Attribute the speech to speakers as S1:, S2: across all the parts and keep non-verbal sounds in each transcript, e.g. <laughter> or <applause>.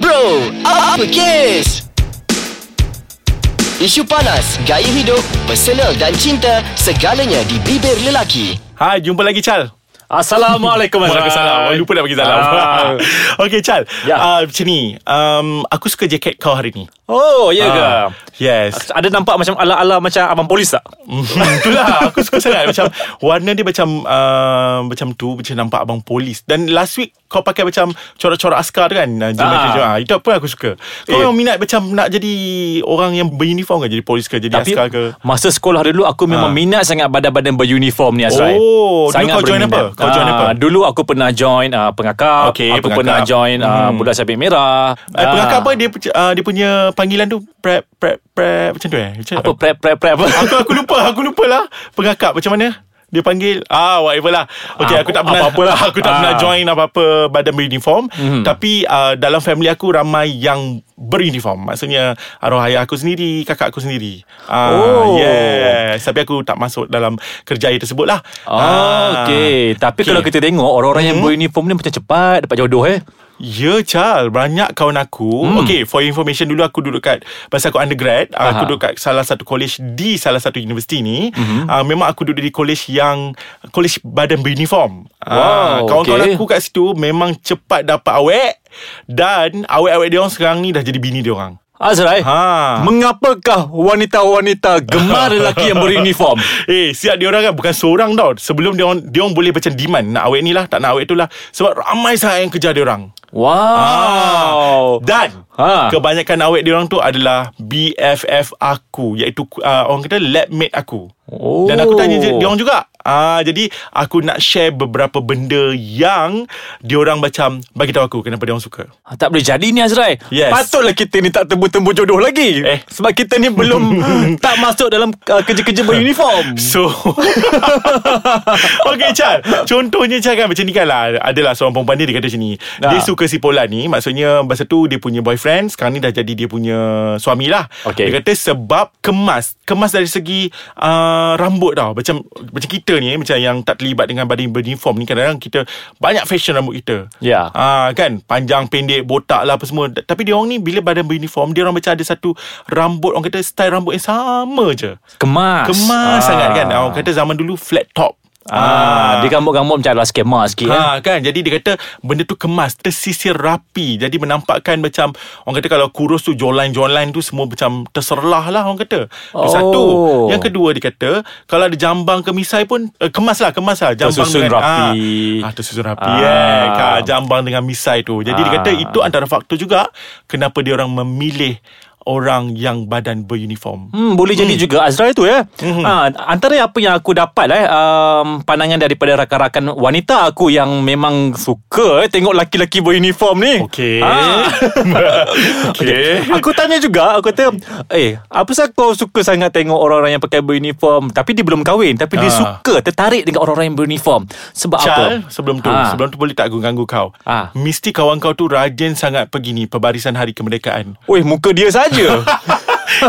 S1: Bro, apa kes? Isu panas, gaya hidup, personal dan cinta, segalanya di bibir lelaki.
S2: Hai, jumpa lagi Chal.
S3: Assalamualaikum <laughs>
S2: Waalaikumsalam. Oh, lupa nak bagi salam.
S3: Ah. <laughs>
S2: Okey, Chal.
S3: Ya.
S2: Uh, macam ni. Um, aku suka jaket kau hari ni.
S3: Oh, ya ke?
S2: Ah, yes.
S3: Ada nampak macam ala-ala macam abang polis tak?
S2: Mhm, <laughs> Itulah Aku suka sangat Macam Warna dia macam uh, Macam tu Macam nampak abang polis Dan last week Kau pakai macam Corak-corak askar tu kan uh. Itu apa aku suka Kau
S3: Eh.
S2: memang minat macam Nak jadi Orang yang beruniform ke Jadi polis ke Jadi
S3: Tapi
S2: askar ke
S3: masa sekolah dulu aku memang
S2: Ah.
S3: minat sangat badan-badan beruniform ni Azrai.
S2: Oh, dulu kau join apa? Kau join apa?
S3: Dulu aku pernah join uh, pengakap.
S2: Okey,
S3: aku
S2: pengakap.
S3: pernah join uh,
S2: Hmm.
S3: budak sabit merah.
S2: Eh, pengakap apa dia uh, dia punya panggilan tu prep prep prep macam tu eh macam
S3: Apa prep prep prep apa? <laughs>
S2: aku aku lupa aku lupa lah pengakap macam mana dia panggil ah whatever lah Okay
S3: Ah,
S2: aku tak pernah
S3: apa-apa lah. <laughs>
S2: aku tak
S3: Ah.
S2: pernah join apa-apa badan beruniform
S3: Mhm.
S2: tapi uh, dalam family aku ramai yang beruniform maksudnya arwah ayah aku sendiri kakak aku sendiri ah
S3: Oh.
S2: yes tapi aku tak masuk dalam kerjaya tersebut lah
S3: Oh,
S2: Ah.
S3: okey. Tapi
S2: Okey.
S3: kalau kita tengok orang-orang yang beruniform ni macam cepat dapat jodoh eh.
S2: Ya Chal. Banyak kawan aku. Hmm. Okay for information Dulu aku duduk kat Masa aku undergrad. Uh, Aku
S3: Aha.
S2: duduk kat Salah satu college Di salah satu universiti ni.
S3: Mhm.
S2: uh, Memang aku duduk di college yang College badan beruniform. Ah,
S3: Wow,
S2: Kawan-kawan
S3: okay.
S2: aku kat situ Memang cepat dapat awet. Dan Awet-awet dia orang sekarang ni Dah jadi bini dia orang.
S3: Azrai,
S2: Ha.
S3: mengapakah wanita-wanita gemar lelaki yang beruniform? <laughs>
S2: Eh siap dia orang kan. Bukan seorang tau. Sebelum dia orang Dia orang boleh macam demand. Nak awet ni lah Tak nak awet tu lah. Sebab ramai sangat yang kejar dia
S3: Wow.
S2: Dan
S3: Ha.
S2: Kebanyakan awet dia orang tu adalah BFF aku Iaitu uh, orang kata lab mate aku
S3: Oh.
S2: Dan aku tanya dia orang juga Ah, Jadi aku nak share beberapa benda yang Dia orang macam Bagi tahu aku kenapa dia orang suka.
S3: Ah, Tak boleh jadi ni Azrai.
S2: Yes.
S3: Patutlah kita ni tak temu-temu jodoh lagi.
S2: Eh.
S3: Sebab kita ni belum <laughs> Tak masuk dalam uh, kerja-kerja beruniform. <laughs>
S2: So <laughs> Okay Chal Contohnya Chal kan Macam ni kan lah. Adalah seorang perempuan ni Dia kata macam ni.
S3: Ah.
S2: Dia suka si Polan ni. Maksudnya Masa tu dia punya boyfriend Sekarang ni dah jadi dia punya Suami lah.
S3: Okay.
S2: Dia kata sebab Kemas. Kemas dari segi uh, Rambut tau. Macam Macam kita ni Macam yang tak terlibat Dengan badan beruniform ni Kadang-kadang kita Banyak fashion rambut kita.
S3: Ya.
S2: Ah kan? Panjang pendek botak lah apa semua. Tapi dia orang ni bila badan beruniform dia orang macam ada satu rambut orang kata style rambut yang sama je.
S3: Kemas.
S2: Kemas sangat kan? Orang kata zaman dulu flat top
S3: Ah, dia gamuk-gamuk macam ala skema sikit eh.
S2: Ha kan jadi dia kata benda tu kemas tersisir rapi jadi menampakkan macam orang kata kalau kurus tu jawline-jawline tu semua macam terserlah lah orang kata.
S3: Oh.
S2: satu. Yang kedua dia kata kalau ada jambang ke misai pun uh, kemas lah kemas lah jambang
S3: Tersusun
S2: dengan
S3: rapi.
S2: Ah, ah tersusun rapi
S3: Ah.
S2: eh ah. jambang dengan misai tu. Jadi dia
S3: Ah.
S2: kata itu antara faktor juga kenapa dia orang memilih orang yang badan beruniform.
S3: Hmm, boleh jadi juga Azrai tu ya.
S2: Mhm.
S3: Ha, antara apa yang aku dapat eh um, pandangan daripada rakan-rakan wanita aku yang memang suka eh, tengok laki-laki beruniform ni.
S2: Okey. <laughs>
S3: Ha.
S2: Okey.
S3: Aku tanya juga Aku kata Eh apa sebab kau suka sangat Tengok orang-orang yang pakai beruniform Tapi dia belum kahwin Tapi dia
S2: Ah.
S3: suka Tertarik dengan orang-orang yang beruniform Sebab apa
S2: Chal, sebelum tu,
S3: Ah.
S2: sebelum tu boleh tak aku ganggu kau?
S3: Ah.
S2: Mesti kawan kau tu rajin sangat pergi ni pembarisan hari kemerdekaan.
S3: Weh muka dia saja <laughs>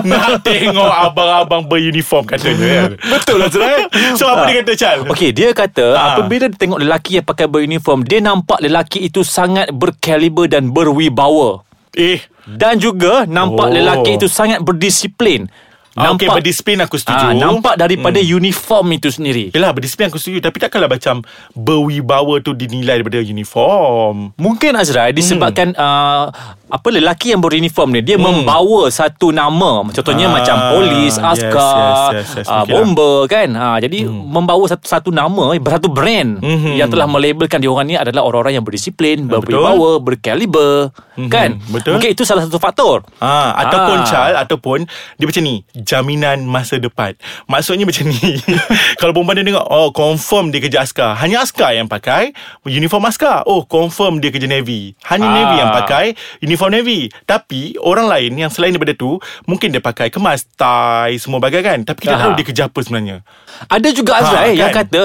S2: Nak tengok abang-abang beruniform katanya kan.
S3: Betul lah Zerai
S2: So apa dia kata Chal?
S3: Okey, dia kata
S2: Ah.
S3: apabila dia tengok lelaki yang pakai beruniform, dia nampak lelaki itu sangat berkaliber dan berwibawa.
S2: Eh,
S3: Dan juga nampak
S2: Oh.
S3: lelaki itu sangat berdisiplin.
S2: Ah, okey, berdisiplin aku setuju.
S3: Ah, nampak daripada hmm. uniform itu sendiri.
S2: Yelah berdisiplin aku setuju Tapi takkanlah macam Berwibawa tu dinilai daripada uniform
S3: Mungkin Azrai disebabkan hmm. uh, apa lelaki yang beruniform ni dia hmm. membawa satu nama contohnya
S2: Ah,
S3: macam polis,
S2: yes,
S3: askar,
S2: yes, yes, yes,
S3: uh, bomber kan. Ha jadi hmm. membawa satu satu nama, eh, satu brand
S2: Mhm.
S3: yang telah melabelkan dia orang ni adalah orang-orang yang berdisiplin, berwibawa, berkaliber
S2: Mhm,
S3: kan.
S2: betul.
S3: Mungkin itu salah satu faktor.
S2: Ah, ataupun
S3: Ah.
S2: Chal Ataupun Dia macam ni Jaminan masa depan Maksudnya macam ni <laughs> Kalau perempuan dia tengok Oh confirm dia kerja askar Hanya askar yang pakai Uniform askar Oh confirm dia kerja Navy Hanya
S3: Ah.
S2: Navy yang pakai Uniform Navy Tapi Orang lain yang selain daripada tu Mungkin dia pakai kemas Tie Semua bagai kan Tapi kita
S3: Aha.
S2: tahu dia kerja apa sebenarnya
S3: Ada juga
S2: Ha,
S3: Azrai yang
S2: kan?
S3: kata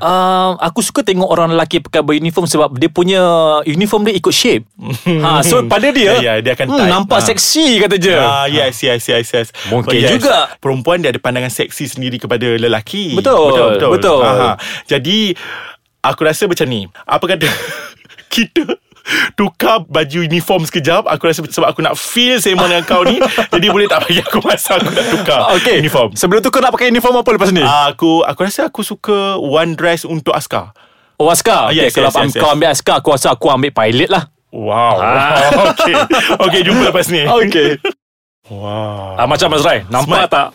S3: uh, Aku suka tengok orang lelaki pakai beruniform Sebab dia punya uniform dia ikut shape <laughs> ha, So pada dia
S2: Ya, ya, dia akan
S3: hmm. Nampak
S2: Ha.
S3: seksi kata je
S2: Ah, yes, yes, yes, yes.
S3: Mungkin
S2: yes.
S3: juga.
S2: Perempuan dia ada pandangan seksi sendiri kepada lelaki.
S3: Betul,
S2: betul, betul.
S3: betul.
S2: Aha. Jadi aku rasa macam ni. Apa kata <laughs> kita tukar baju uniform sekejap. Aku rasa sebab aku nak feel sembang dengan kau ni. <laughs> jadi boleh tak bagi aku masa aku nak tukar
S3: Okay
S2: uniform.
S3: Sebelum tu kau nak pakai uniform apa lepas ni?
S2: Aku aku rasa aku suka one dress untuk askar.
S3: Oh askar okay,
S2: yes,
S3: Kalau
S2: yes, yes,
S3: kau
S2: yes.
S3: ambil askar Aku rasa aku ambil pilot lah
S2: Wow.
S3: Ah. <laughs>
S2: okay. Okay, jumpa lepas ni.
S3: Okay
S2: Wow.
S3: ah, Macam Mas Rai Nampak
S2: Smart.
S3: tak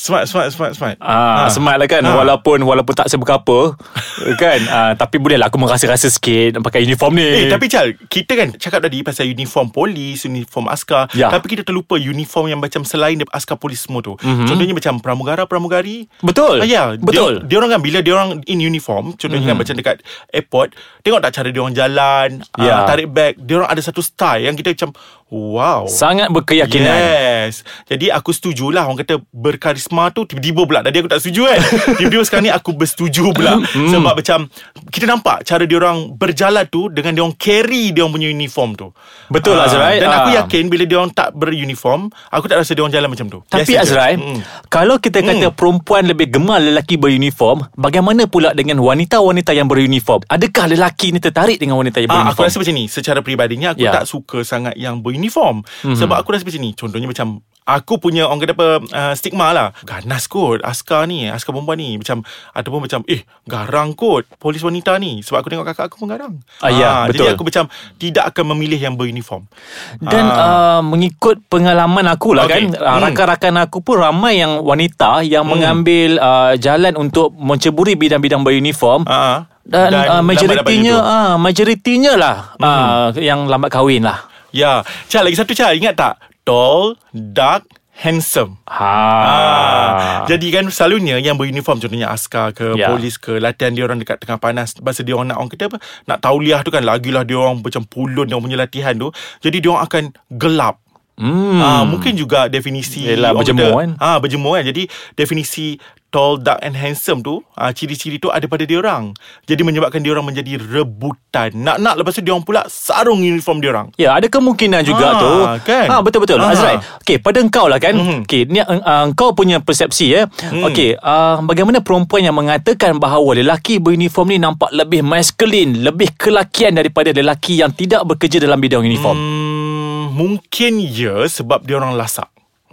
S2: Smart, smart, smart, smart.
S3: Ah, smart lah kan
S2: Ah.
S3: Walaupun Walaupun tak seberapa <laughs> Kan ah, Tapi boleh lah Aku merasa-rasa sikit Pakai uniform ni
S2: Eh, tapi Chal, kita kan cakap tadi pasal uniform polis, uniform askar.
S3: Ya.
S2: Tapi kita terlupa uniform yang macam selain askar polis semua tu. Mm-hmm. Contohnya macam pramugara-pramugari.
S3: Betul
S2: Ah, ya,
S3: Betul
S2: Dia, dia orang kan bila dia orang in uniform, contohnya mm-hmm. kan macam dekat airport, tengok tak cara dia orang jalan,
S3: Ya.
S2: uh, tarik bag, dia orang ada satu style yang kita macam wow.
S3: Sangat berkeyakinan
S2: Yes Jadi aku setujulah Orang kata berkarisma tu Tiba-tiba pula Tadi aku tak setuju kan <laughs> Tiba-tiba sekarang ni Aku bersetuju pula
S3: Hmm.
S2: Sebab macam Kita nampak Cara dia orang berjalan tu Dengan dia orang carry Dia orang punya uniform tu
S3: Betul,
S2: Ah,
S3: Azrai.
S2: Dan aku
S3: Ah.
S2: yakin Bila dia orang tak beruniform Aku tak rasa dia orang jalan macam tu
S3: Tapi
S2: Biasa je.
S3: Azrai
S2: Mm.
S3: Kalau kita kata
S2: Hmm.
S3: perempuan lebih gemar lelaki beruniform Bagaimana pula dengan wanita-wanita yang beruniform Adakah lelaki ni tertarik dengan wanita yang
S2: Ah,
S3: beruniform
S2: aku rasa macam ni Secara peribadinya Aku
S3: Ya.
S2: tak suka sangat Yang beruniform mm-hmm. Sebab aku rasa macam ni Contohnya macam Aku punya orang kata apa uh, Stigma lah. Ganas kot Askar ni Askar perempuan ni. Macam Ataupun macam Eh garang kot Polis wanita ni. Sebab aku tengok kakak aku pun garang.
S3: Ah, ya,
S2: Jadi
S3: betul.
S2: aku macam Tidak akan memilih yang beruniform.
S3: Dan uh, mengikut pengalaman aku lah
S2: Okey.
S3: kan uh,
S2: Hmm.
S3: Rakan-rakan aku pun ramai yang wanita Yang mengambil uh, jalan untuk menceburi bidang-bidang beruniform.
S2: Ah,
S3: Dan,
S2: dan
S3: uh, majoritinya uh, Majoritinya lah uh, Yang lambat kahwin lah.
S2: Ya. Chal lagi satu Chal. Ingat tak Tall Dark Handsome
S3: ha.
S2: Ah. Jadi kan selalunya yang beruniform contohnya askar ke yeah. polis ke latihan dia orang dekat tengah panas masa dia orang nak orang kata apa nak tauliah tu kan lagilah dia orang macam pulun dia orang punya latihan tu jadi dia orang akan gelap
S3: hmm.
S2: Ah, mungkin juga definisi
S3: Yelah, berjemur
S2: kata-
S3: kan.
S2: Ah, berjemur kan. Jadi definisi tall, dark and handsome tu, ah, ciri-ciri tu ada pada dia orang. Jadi menyebabkan dia orang menjadi rebutan. Nak-nak lepas tu dia orang pula sarung uniform dia orang.
S3: Ya, ada kemungkinan juga
S2: Ah,
S3: tu.
S2: kan?
S3: Ha, betul-betul.
S2: Ah.
S3: Azrai. Okey, pada engkau lah kan.
S2: Mhm.
S3: Okey, ni uh, engkau punya persepsi ya.
S2: Hmm.
S3: Okey, uh, bagaimana perempuan yang mengatakan bahawa lelaki beruniform ni nampak lebih maskulin, lebih kelakian daripada lelaki yang tidak bekerja dalam bidang uniform?
S2: Hmm, mungkin ya sebab dia orang lasak.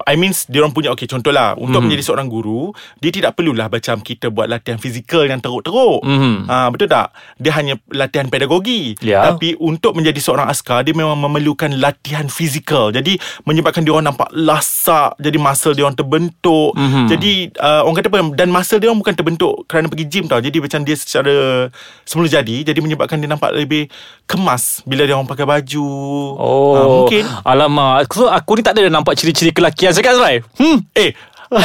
S2: I mean dia orang punya okay contohlah untuk
S3: Mhm.
S2: menjadi seorang guru dia tidak perlulah macam kita buat latihan fizikal yang teruk-teruk.
S3: Mhm.
S2: Ah betul tak? Dia hanya latihan pedagogi.
S3: Ya.
S2: Tapi untuk menjadi seorang askar dia memang memerlukan latihan fizikal. Jadi menyebabkan dia orang nampak lasak, jadi muscle dia orang terbentuk.
S3: Mhm.
S2: Jadi uh, orang kata apa dan muscle dia orang bukan terbentuk kerana pergi gym tau. Jadi macam dia secara semula jadi jadi menyebabkan dia nampak lebih kemas bila dia orang pakai baju.
S3: Oh,
S2: Ah, mungkin
S3: Alamak, so aku ni tak ada nampak ciri-ciri kelakian sekarang Azrai. Hmm,
S2: Eh <laughs>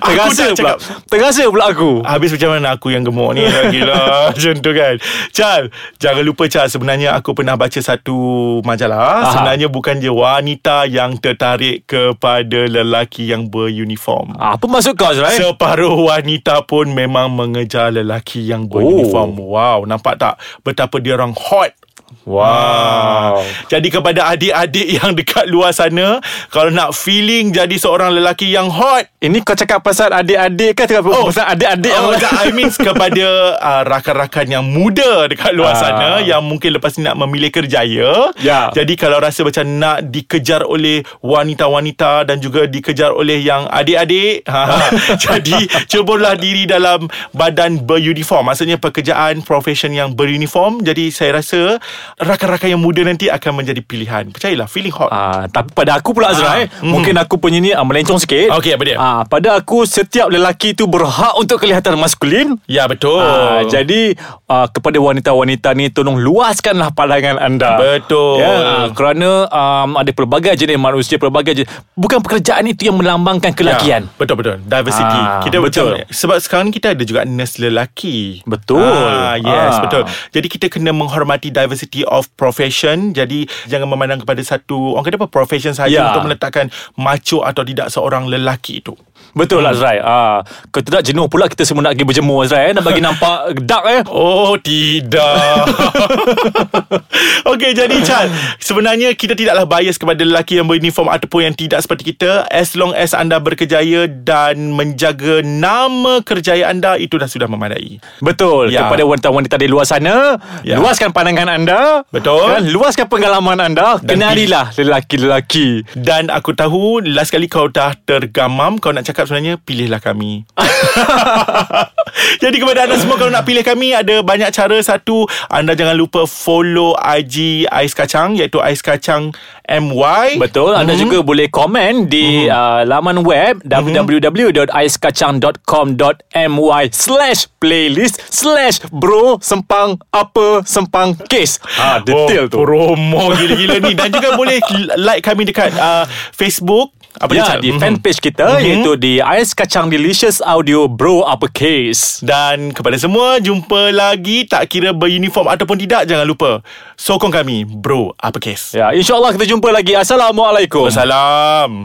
S2: Aku
S3: terasa pula.
S2: cakap
S3: Terasa pula aku.
S2: Habis macam mana aku yang gemuk ni <laughs> Gila Macam tu kan Chal Jangan lupa Chal Sebenarnya aku pernah baca satu majalah
S3: Aha.
S2: Sebenarnya bukan je wanita Yang tertarik kepada lelaki yang beruniform
S3: Ah, Apa maksud kau Azrai?
S2: Separuh wanita pun memang mengejar lelaki yang beruniform.
S3: Oh.
S2: Wow, nampak tak betapa dia orang hot?
S3: Wow.
S2: Jadi kepada adik-adik yang dekat luar sana, kalau nak feeling jadi seorang lelaki yang hot,
S3: Ini kau cakap pasal adik-adik kan tengah
S2: Oh.
S3: pasal adik-adik
S2: Oh,
S3: yang
S2: I mean <laughs> kepada uh, rakan-rakan yang muda dekat luar
S3: Ah.
S2: sana yang mungkin lepas ni nak memilih kerjaya.
S3: Ya.
S2: Jadi kalau rasa macam nak dikejar oleh wanita-wanita dan juga dikejar oleh yang adik-adik, <laughs> ha, <laughs> jadi cubalah diri dalam badan beruniform. Maksudnya pekerjaan profession yang beruniform. Jadi saya rasa rakan-rakan yang muda nanti akan menjadi pilihan. Percayalah feeling hot.
S3: Ah, tapi pada aku pula Azra
S2: Ah,
S3: eh, mungkin aku punya ni ah, melencong sikit.
S2: Okey, apa dia?
S3: Ah, pada aku setiap lelaki tu berhak untuk kelihatan maskulin.
S2: Ya betul.
S3: Ah, jadi ah, kepada wanita-wanita ni tolong luaskanlah pandangan anda.
S2: Betul.
S3: Ya, ah, kerana um, ada pelbagai jenis manusia, pelbagai jenis. Bukan pekerjaan itu yang melambangkan kelakian.
S2: Ya, betul betul. Diversity.
S3: Ah,
S2: kita
S3: betul.
S2: macam sebab sekarang ni kita ada juga nurse lelaki.
S3: Betul.
S2: Ah, yes,
S3: Ah.
S2: betul. Jadi kita kena menghormati diversity of profession. Jadi jangan memandang kepada satu orang kata apa profession saja
S3: Ya.
S2: untuk meletakkan macho atau tidak seorang lelaki itu.
S3: Betul lah Azrai ah, Kalau tidak jenuh pula Kita semua nak pergi berjemur Azrai eh? Nak bagi nampak <laughs> dark eh
S2: Oh tidak <laughs> Okey jadi Chan Sebenarnya kita tidaklah bias Kepada lelaki yang beruniform Ataupun yang tidak seperti kita As long as anda berkejaya Dan menjaga Nama kerjaya anda Itu dah sudah memadai
S3: Betul
S2: Ya.
S3: Kepada wanita-wanita di luar sana
S2: Ya.
S3: Luaskan pandangan anda
S2: Betul.
S3: kan? Luaskan pengalaman anda
S2: Dan
S3: Kenalilah lelaki-lelaki
S2: Dan aku tahu Last kali kau dah tergamam Kau nak cakap sebenarnya Pilihlah kami <laughs> Jadi kepada anda semua Kalau nak pilih kami Ada banyak cara Satu Anda jangan lupa follow IG Ais Kacang Iaitu Ais Kacang MY
S3: Betul. Anda
S2: Mhm.
S3: juga boleh komen Di uh, laman web www.aiskacang.com.my Slash playlist Slash bro Sempang Apa Sempang Case ha, Detail
S2: oh,
S3: tu.
S2: Promo gila-gila ni. Dan juga boleh <laughs> like kami dekat uh, Facebook. Apa
S3: Ya, di
S2: Mhm.
S3: fanpage kita iaitu di Ais Kacang Delicious Audio Bro Uppercase.
S2: Dan kepada semua Jumpa lagi. Tak kira beruniform Ataupun tidak Jangan lupa Sokong kami Bro Uppercase
S3: Ya, insyaAllah kita jumpa lagi. Assalamualaikum.
S2: Wassalam